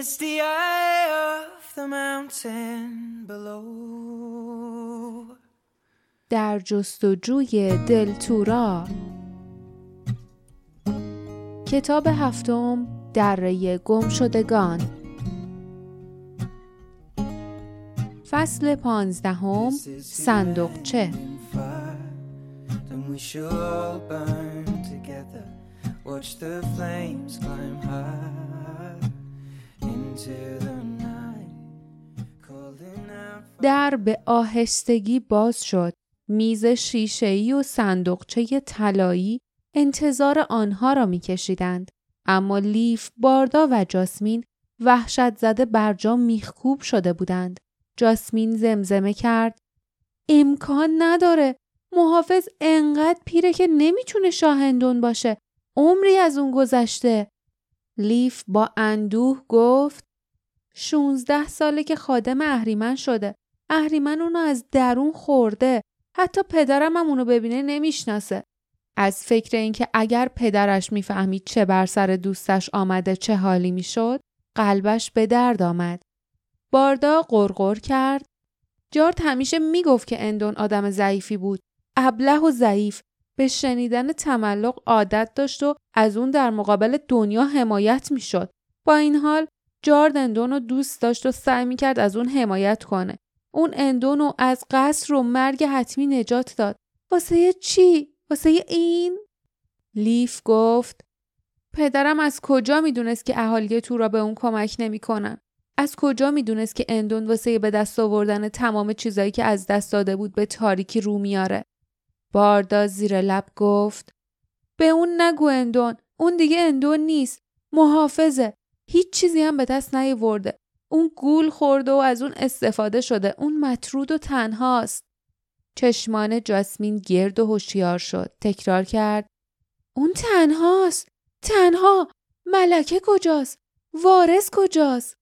It's the eye of the mountain below. در جستجوی دلتورا کتاب هفتم دره گم شدگان فصل پانزدهم صندوقچه Then we shall all burn together. Watch the flames climb high در به آهستگی باز شد. میز شیشه‌ای و صندوقچه طلایی انتظار آنها را میکشیدند. اما لیف، باردا و جاسمین وحشت زده برجا میخکوب شده بودند. جاسمین زمزمه کرد. امکان نداره. محافظ انقدر پیره که نمی‌تونه شاهندون باشه. عمری از اون گذشته. لیف با اندوه گفت شونزده ساله که خادم اهریمن شده. اهریمن اونو از درون خورده. حتی پدرم هم اونو ببینه نمی‌شناسه. از فکر اینکه اگر پدرش می‌فهمید چه بر سر دوستش آمده چه حالی می‌شد، قلبش به درد آمد. باردا قرقر کرد. جارد همیشه می‌گفت که اندون آدم ضعیفی بود. ابله و ضعیف. به شنیدن تملق عادت داشت و از اون در مقابل دنیا حمایت می‌شد. با این حال جارد اندون رو دوست داشت و سعی می‌کرد از اون حمایت کنه. اون اندون رو از قصر و مرگ حتمی نجات داد. واسه چی؟ واسه این؟ لیف گفت پدرم از کجا می‌دونست که اهالی تو را به اون کمک نمی‌کنن؟ از کجا می‌دونست که اندون واسه به دست آوردن تمام چیزایی که از دست داده بود به تاریکی رو میاره؟ باردا زیر لب گفت به اون نگو اندون اون دیگه اندون نیست محافظه هیچ چیزی هم به دست نیورده اون گول خورده و از اون استفاده شده. اون مطرود و تنهاست. چشمان جاسمین گرد و هوشیار شد. تکرار کرد. اون تنهاست. تنها. ملکه کجاست؟ وارث کجاست؟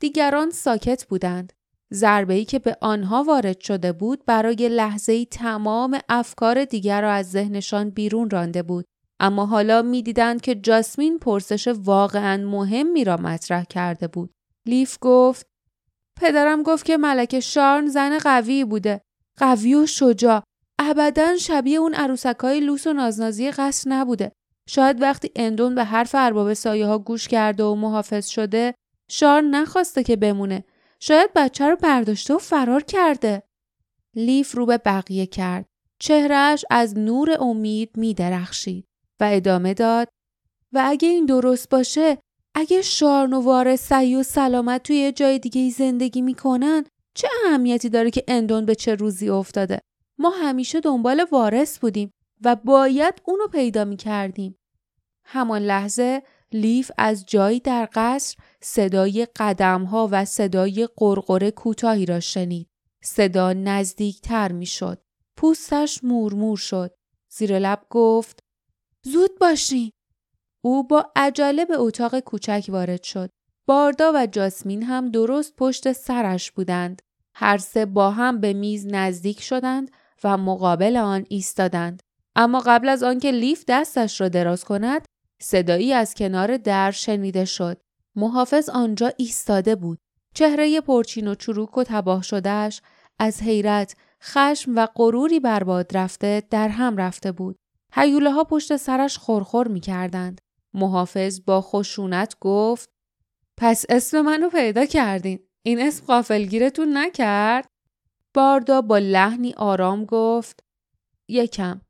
دیگران ساکت بودند. ضربه‌ای که به آنها وارد شده بود برای لحظه‌ای تمام افکار دیگر را از ذهنشان بیرون رانده بود. اما حالا می‌دیدند که جاسمین پرسش واقعا مهمی را مطرح کرده بود. لیف گفت پدرم گفت که ملکه شارن زن قوی بوده. قوی و شجاع. ابدا شبیه اون عروسکای لوس و نازنازی قصر نبوده. شاید وقتی اندون به حرف ارباب سایه ها گوش کرده و محافظ شده شارن نخواسته که بمونه. شاید بچه رو برداشته و فرار کرده. لیف رو به بقیه کرد. چهرهش از نور امید می درخشید و ادامه داد و اگه این درست باشه اگه شارنوار سعی و سلامت توی یه جای دیگه زندگی می‌کنن چه اهمیتی داره که اندون به چه روزی افتاده؟ ما همیشه دنبال وارث بودیم و باید اونو پیدا می‌کردیم. همان لحظه لیف از جایی در قصر صدای قدمها و صدای قرقره کوتاهی را شنید. صدا نزدیکتر می‌شد. پوستش مورمور شد. زیر لب گفت زود باشی. او با عجله به اتاق کوچک وارد شد. باردا و جاسمین هم درست پشت سرش بودند. هر سه با هم به میز نزدیک شدند و مقابل آن ایستادند. اما قبل از آنکه لیف دستش را دراز کند، صدایی از کنار در شنیده شد. محافظ آنجا ایستاده بود. چهره پرچین و چروک و تباه شدهش از حیرت، خشم و غروری برباد رفته در هم رفته بود. حیوله ها پشت سرش خورخور می کردند. محافظ با خشونت گفت پس اسم منو پیدا کردین. این اسم قافلگیرتون نکرد؟ باردا با لحنی آرام گفت یکم.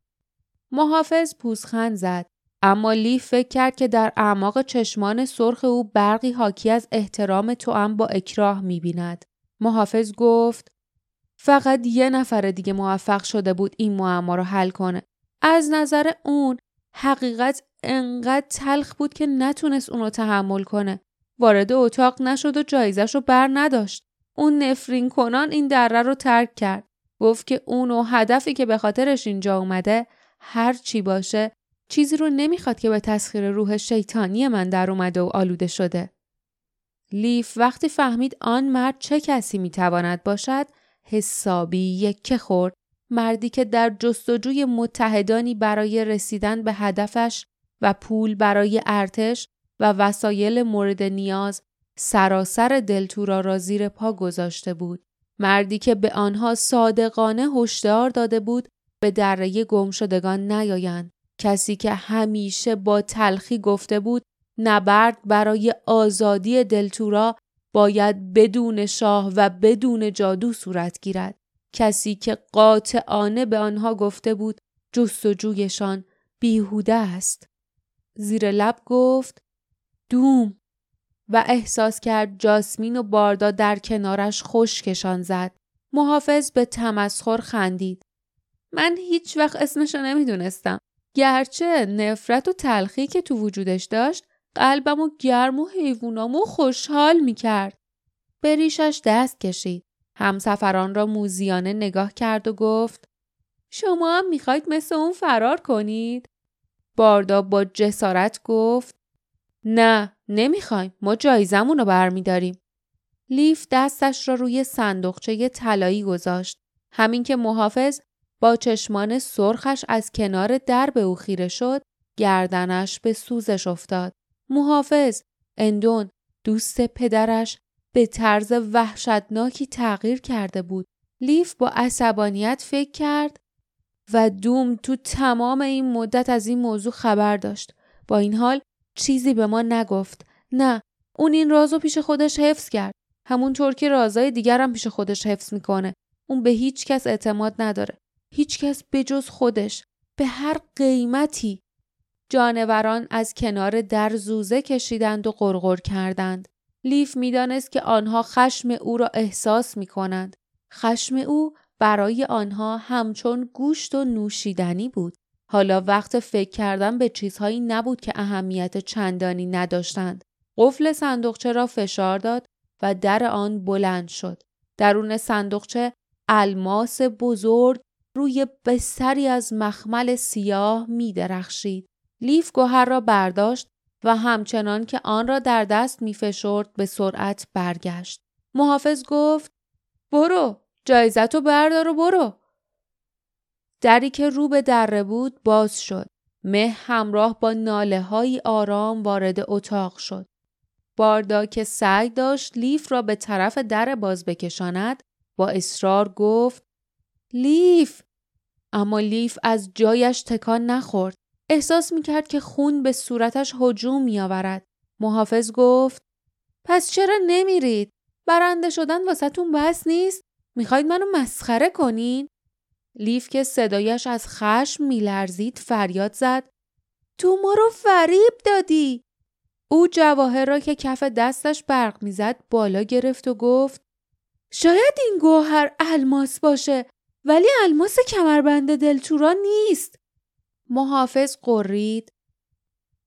محافظ پوزخند زد. اما لیف فکر کرد که در اعماق چشمان سرخ او برقی حاکی از احترام توام با اکراه می‌بیند. محافظ گفت فقط یه نفر دیگه موفق شده بود این معما رو حل کنه. از نظر اون حقیقت انقدر تلخ بود که نتونست اونو تحمل کنه. وارد اتاق نشد و جایزش رو بر نداشت. اون نفرین کنان این دره رو ترک کرد. گفت که اونو هدفی که به خاطرش اینجا اومده هر چی باشه چیزی رو نمی‌خواد که به تسخیر روح شیطانی من در اومده و آلوده شده. لیف وقتی فهمید آن مرد چه کسی می‌تواند باشد حسابی یکه خورد مردی که در جستجوی متحدانی برای رسیدن به هدفش و پول برای ارتش و وسایل مورد نیاز سراسر دلتورا را زیر پا گذاشته بود. مردی که به آنها صادقانه هشدار داده بود به دره گمشدگان نیایند. کسی که همیشه با تلخی گفته بود نبرد برای آزادی دلتورا باید بدون شاه و بدون جادو صورت گیرد. کسی که قاطعانه به آنها گفته بود جستجویشان بیهوده است. زیر لب گفت دوم و احساس کرد جاسمین و باردا در کنارش خشکشان زد. محافظ به تمسخر خندید. من هیچ وقت اسمشو نمی‌دونستم. گرچه نفرت و تلخی که تو وجودش داشت قلبم و گرم و حیوانامو خوشحال می‌کرد. به ریشش دست کشید. همسفران را موزیانه نگاه کرد و گفت شما هم می‌خواید مثل اون فرار کنید؟ باردا با جسارت گفت نه نمی‌خوایم ما جایزمون رو برمیداریم. لیف دستش را روی صندوقچه طلایی گذاشت. همین که محافظ با چشمان سرخش از کنار در به او خیره شد گردنش به سوزش افتاد. محافظ اندون دوست پدرش به طرز وحشتناکی تغییر کرده بود. لیف با عصبانیت فکر کرد و دوم تو تمام این مدت از این موضوع خبر داشت. با این حال چیزی به ما نگفت. نه، اون این رازو پیش خودش حفظ کرد. همونطور که رازای دیگرم پیش خودش حفظ می‌کنه. اون به هیچ کس اعتماد نداره. هیچ کس بجز خودش. به هر قیمتی. جانوران از کنار در زوزه کشیدند و غرغر کردند. لیف می‌دانست که آنها خشم او را احساس می کنند. خشم او برای آنها همچون گوشت و نوشیدنی بود. حالا وقت فکر کردن به چیزهایی نبود که اهمیت چندانی نداشتند. قفل صندوقچه را فشار داد و در آن بلند شد. درون صندوقچه الماس بزرگ روی بستری از مخمل سیاه می درخشید. لیف گوهر را برداشت و همچنان که آن را در دست می فشرد به سرعت برگشت. محافظ گفت برو جایزتو بردار و برو. دری که رو به دره بود باز شد. مه همراه با ناله های آرام وارد اتاق شد. باردا که سعی داشت لیف را به طرف در باز بکشاند با اصرار گفت لیف اما لیف از جایش تکان نخورد. احساس می‌کرد که خون به صورتش هجوم میآورد. محافظ گفت پس چرا نمیرید؟ برنده شدن واسهتون بس نیست؟ می‌خواید منو مسخره کنین؟ لیف که صدایش از خشم میلرزید فریاد زد تو ما رو فریب دادی او جواهر را که کف دستش برق می‌زد بالا گرفت و گفت شاید این گوهر الماس باشه ولی الماس کمربند دلتورا نیست محافظ قرید.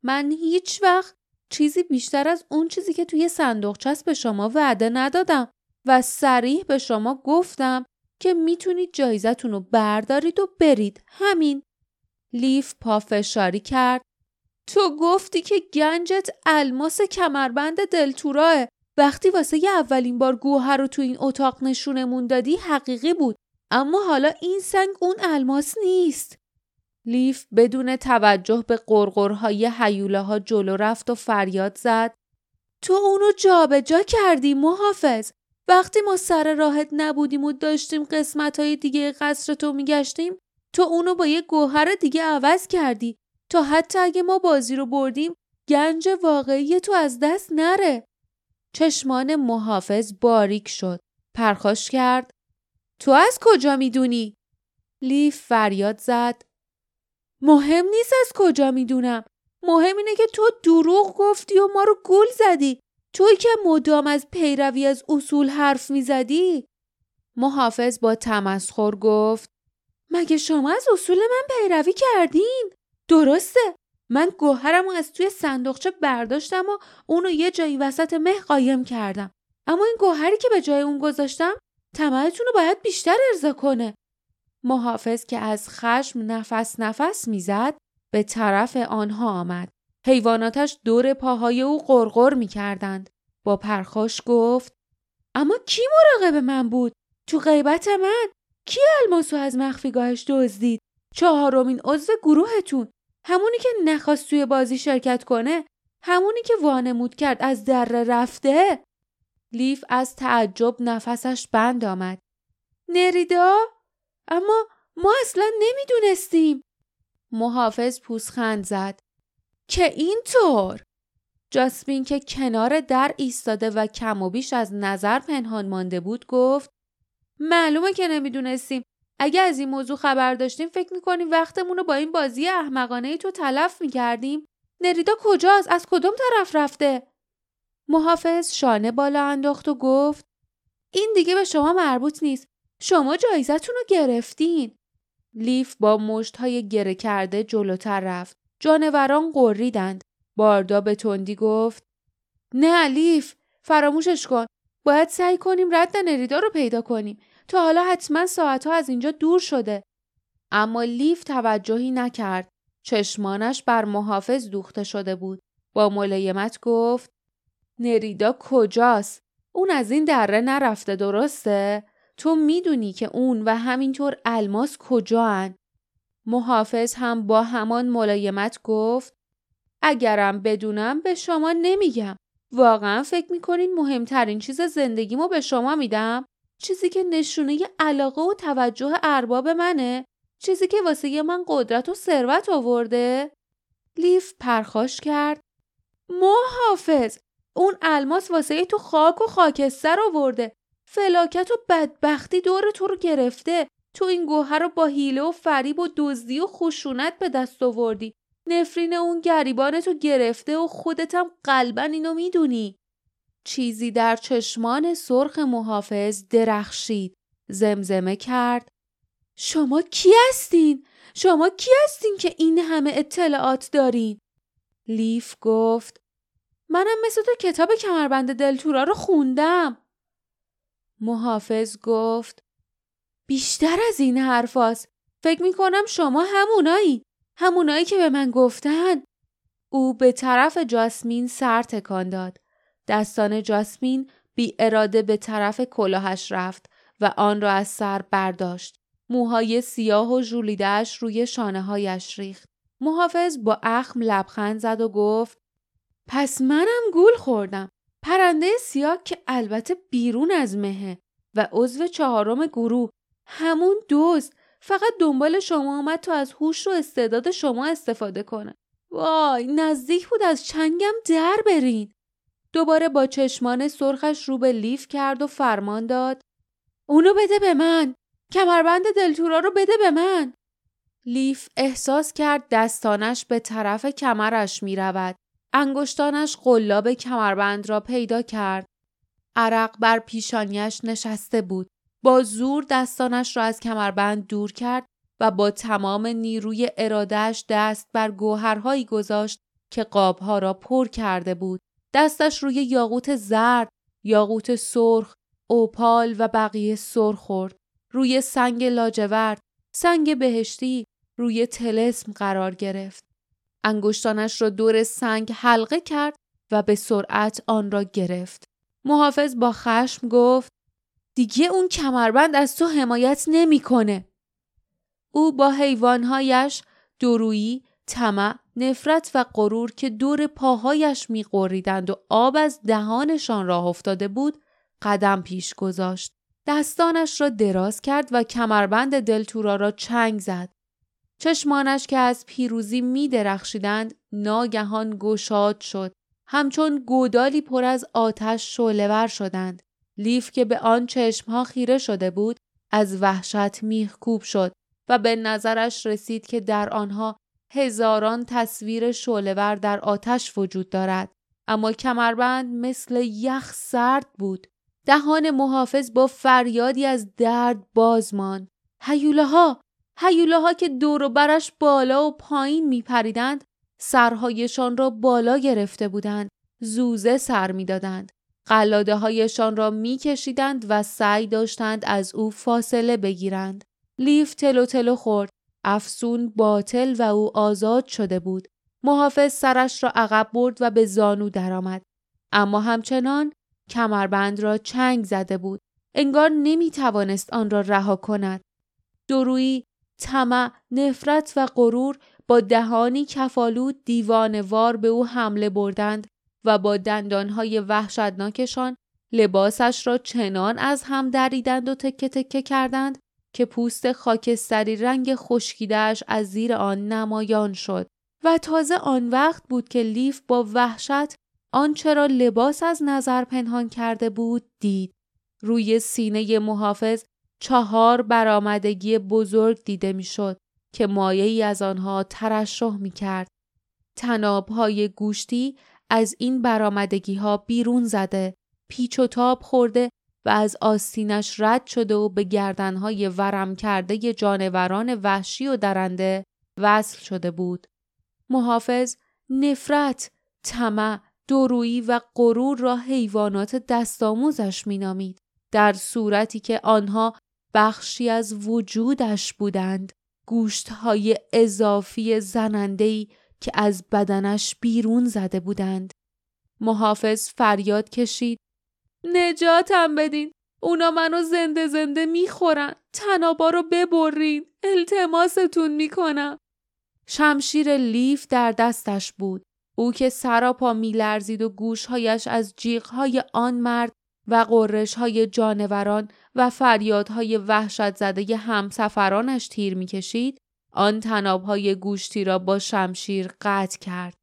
من هیچ وقت چیزی بیشتر از اون چیزی که توی صندوقچه به شما وعده ندادم و سریح به شما گفتم که می‌تونید جایزتون رو بردارید و برید. همین. لیف پافشاری کرد. تو گفتی که گنجت الماس کمربند دلتوراه وقتی واسه یه اولین بار گوهر رو تو این اتاق نشونمون دادی حقیقی بود. اما حالا این سنگ اون الماس نیست. لیف بدون توجه به قرقرهای حیوله ها جلو رفت و فریاد زد تو اونو جابجا جا کردی محافظ وقتی ما سر راحت نبودیم و داشتیم قسمت های دیگه قصر تو میگشتیم تو اونو با یه گوهر دیگه عوض کردی تا حتی اگه ما بازی رو بردیم گنج واقعی تو از دست نره. چشمان محافظ باریک شد. پرخاش کرد. تو از کجا می‌دونی؟ لیف فریاد زد. مهم نیست از کجا می‌دونم. مهم اینه که تو دروغ گفتی و ما رو گول زدی. توی که مدام از پیروی از اصول حرف می‌زدی؟ محافظ با تمسخر گفت مگه شما از اصول من پیروی کردین؟ درسته من گوهرم از توی صندوقچه برداشتم و اونو یه جایی وسط مه قایم کردم اما این گوهری که به جای اون گذاشتم تمایتون رو باید بیشتر ارضا کنه محافظ که از خشم نفس نفس می‌زد به طرف آنها آمد حیواناتش دور پاهای او قرقر می کردند. با پرخاش گفت اما کی مراقب من بود؟ تو غیبت من؟ کی الماسو از مخفیگاهش دزدید؟ چهارمین عضو گروهتون همونی که نخواست توی بازی شرکت کنه همونی که وانمود کرد از دره رفته لیف از تعجب نفسش بند آمد نریدا اما ما اصلا نمی‌دونستیم. محافظ پوسخند زد. که اینطور؟ جاسمین که کنار در ایستاده و کم و بیش از نظر پنهان مانده بود گفت معلومه که نمی‌دونستیم. اگه از این موضوع خبر داشتیم فکر می‌کنیم وقتمون رو با این بازی احمقانه تو تلف می‌کردیم. نریدا کجاست؟ از کدوم طرف رفته؟ محافظ شانه بالا انداخت و گفت این دیگه به شما مربوط نیست. شما جایزتون رو گرفتین. لیف با مشت های گره کرده جلوتر رفت. جانوران قریدند باردا به تندی گفت نه لیف فراموشش کن. باید سعی کنیم رد نریدا رو پیدا کنیم. تا حالا حتما ساعتها از اینجا دور شده. اما لیف توجهی نکرد. چشمانش بر محافظ دوخته شده بود. با ملایمت گفت نریدا کجاست؟ اون از این دره نرفته درسته؟ تو می‌دونی که اون و همینطور الماس کجا محافظ هم با همان ملایمت گفت اگرم بدونم به شما نمیگم. واقعا فکر می‌کنین مهمترین چیز زندگیمو به شما میدم؟ چیزی که نشونه علاقه و توجه ارباب منه؟ چیزی که واسه من قدرت و ثروت آورده؟ لیف پرخاش کرد. محافظ اون الماس واسه تو خاک و خاکستر آورده. فلاکت و بدبختی دور تو رو گرفته. تو این گوهر رو با حیله و فریب و دزدی و خشونت به دست آوردی. نفرین اون گریبان تو گرفته و خودتم قلبا اینو می‌دونی. چیزی در چشمان سرخ محافظ درخشید. زمزمه کرد. شما کی هستین؟ شما کی هستین که این همه اطلاعات دارین؟ لیف گفت منم مثل تو کتاب کمربند دلتورا رو خوندم. محافظ گفت بیشتر از این حرفاست. فکر می‌کنم شما همونایی. همونایی که به من گفتن او به طرف جاسمین سر تکان داد دستان جاسمین بی اراده به طرف کلاهش رفت و آن را از سر برداشت موهای سیاه و ژولیدهاش روی شانه هایش ریخت محافظ با اخم لبخند زد و گفت پس منم گول خوردم پرنده سیاه که البته بیرون از مهه و عضو چهارم گروه همون دوست. فقط دنبال شما آمد تا از هوش و استعداد شما استفاده کنه. وای نزدیک بود از چنگم در برین. دوباره با چشمان سرخش رو به لیف کرد و فرمان داد. اونو بده به من. کمربند دلتورا رو بده به من. لیف احساس کرد دستانش به طرف کمرش می رود. انگشتانش قلاب کمربند را پیدا کرد. عرق بر پیشانیش نشسته بود. با زور دستانش را از کمربند دور کرد و با تمام نیروی ارادهش دست بر گوهرهایی گذاشت که قابها را پر کرده بود. دستش روی یاقوت زرد، یاقوت سرخ، اوپال و بقیه سرخ خورد. روی سنگ لاجورد، سنگ بهشتی، روی تلسم قرار گرفت. انگشتانش را دور سنگ حلقه کرد و به سرعت آن را گرفت. محافظ با خشم گفت دیگه اون کمربند از تو حمایت نمی‌کنه. او با حیوانهایش درویی، طمع، نفرت و غرور که دور پاهایش میقریدند و آب از دهانشان راه افتاده بود قدم پیش گذاشت. دستانش را دراز کرد و کمربند دلتورا را چنگ زد. چشمانش که از پیروزی می درخشیدند ناگهان گشاد شد. همچون گودالی پر از آتش شعلهور شدند. لیف که به آن چشمها خیره شده بود از وحشت میخکوب شد و به نظرش رسید که در آنها هزاران تصویر شعلهور در آتش وجود دارد اما کمربند مثل یخ سرد بود دهان محافظ با فریادی از درد باز ماند هیوله ها هیوله ها که دور و برش بالا و پایین می پریدند سرهایشان را بالا گرفته بودند زوزه سر می‌دادند قلاده هایشان را می کشیدند و سعی داشتند از او فاصله بگیرند. لیف تلو تلو خورد. افسون باطل و او آزاد شده بود. محافظ سرش را عقب برد و به زانو درآمد. اما همچنان کمربند را چنگ زده بود. انگار نمی توانست آن را رها کند. درویی، طمع، نفرت و غرور با دهانی کفالود دیوانوار به او حمله بردند و با دندانهای وحشتناکشان لباسش را چنان از هم دریدند و تکه تکه کردند که پوست خاکستری رنگ خشکیدهش از زیر آن نمایان شد. و تازه آن وقت بود که لیف با وحشت آنچه را لباس از نظر پنهان کرده بود دید. روی سینه محافظ چهار برآمدگی بزرگ دیده می‌شد که مایه ای از آنها ترشح می کرد. تناب های گوشتی از این برآمدگی ها بیرون زده، پیچ و تاب خورده و از آستینش رد شده و به گردنهای ورم کرده جانوران وحشی و درنده وصل شده بود. محافظ نفرت، طمع، درویی و غرور را حیوانات دستآموزش مینامید در صورتی که آنها بخشی از وجودش بودند گوشتهای اضافی زنندهی که از بدنش بیرون زده بودند. محافظ فریاد کشید. نجاتم بدین. اونا منو زنده زنده می‌خورن. تنابا رو ببرین. التماستون می‌کنم. شمشیر لیف در دستش بود. او که سراپا میلرزید و گوشهایش از جیغهای آن مرد و قررشهای جانوران و فریادهای وحشت زده همسفرانش تیر می‌کشید آن تنابهای گوشتی را با شمشیر قطع کرد.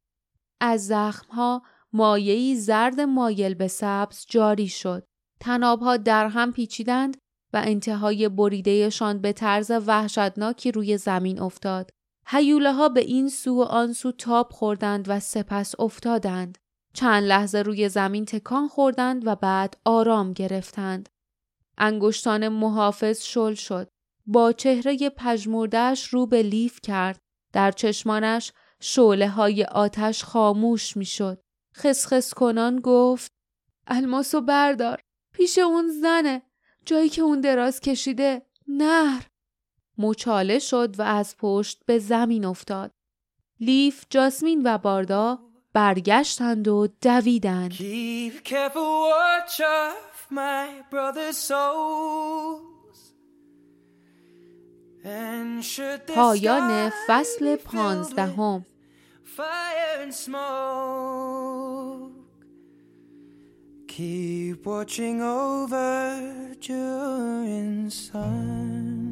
از زخمها مایعی زرد مایل به سبز جاری شد. تنابها در هم پیچیدند و انتهای بریدهشان به طرز وحشتناکی روی زمین افتاد. هیوله ها به این سو و آن سو تاب خوردند و سپس افتادند. چند لحظه روی زمین تکان خوردند و بعد آرام گرفتند. انگشتان محافظ شل شد. با چهره پژمردهش رو به لیف کرد. در چشمانش شعله های آتش خاموش می‌شد. خسخس کنان گفت الماسو بردار. پیش اون زنه. جایی که اون دراز کشیده. نهر. مچاله شد و از پشت به زمین افتاد. لیف، جاسمین و باردا برگشتند و دویدند. پایان فصل پانزدهم. Keep watching over during sun.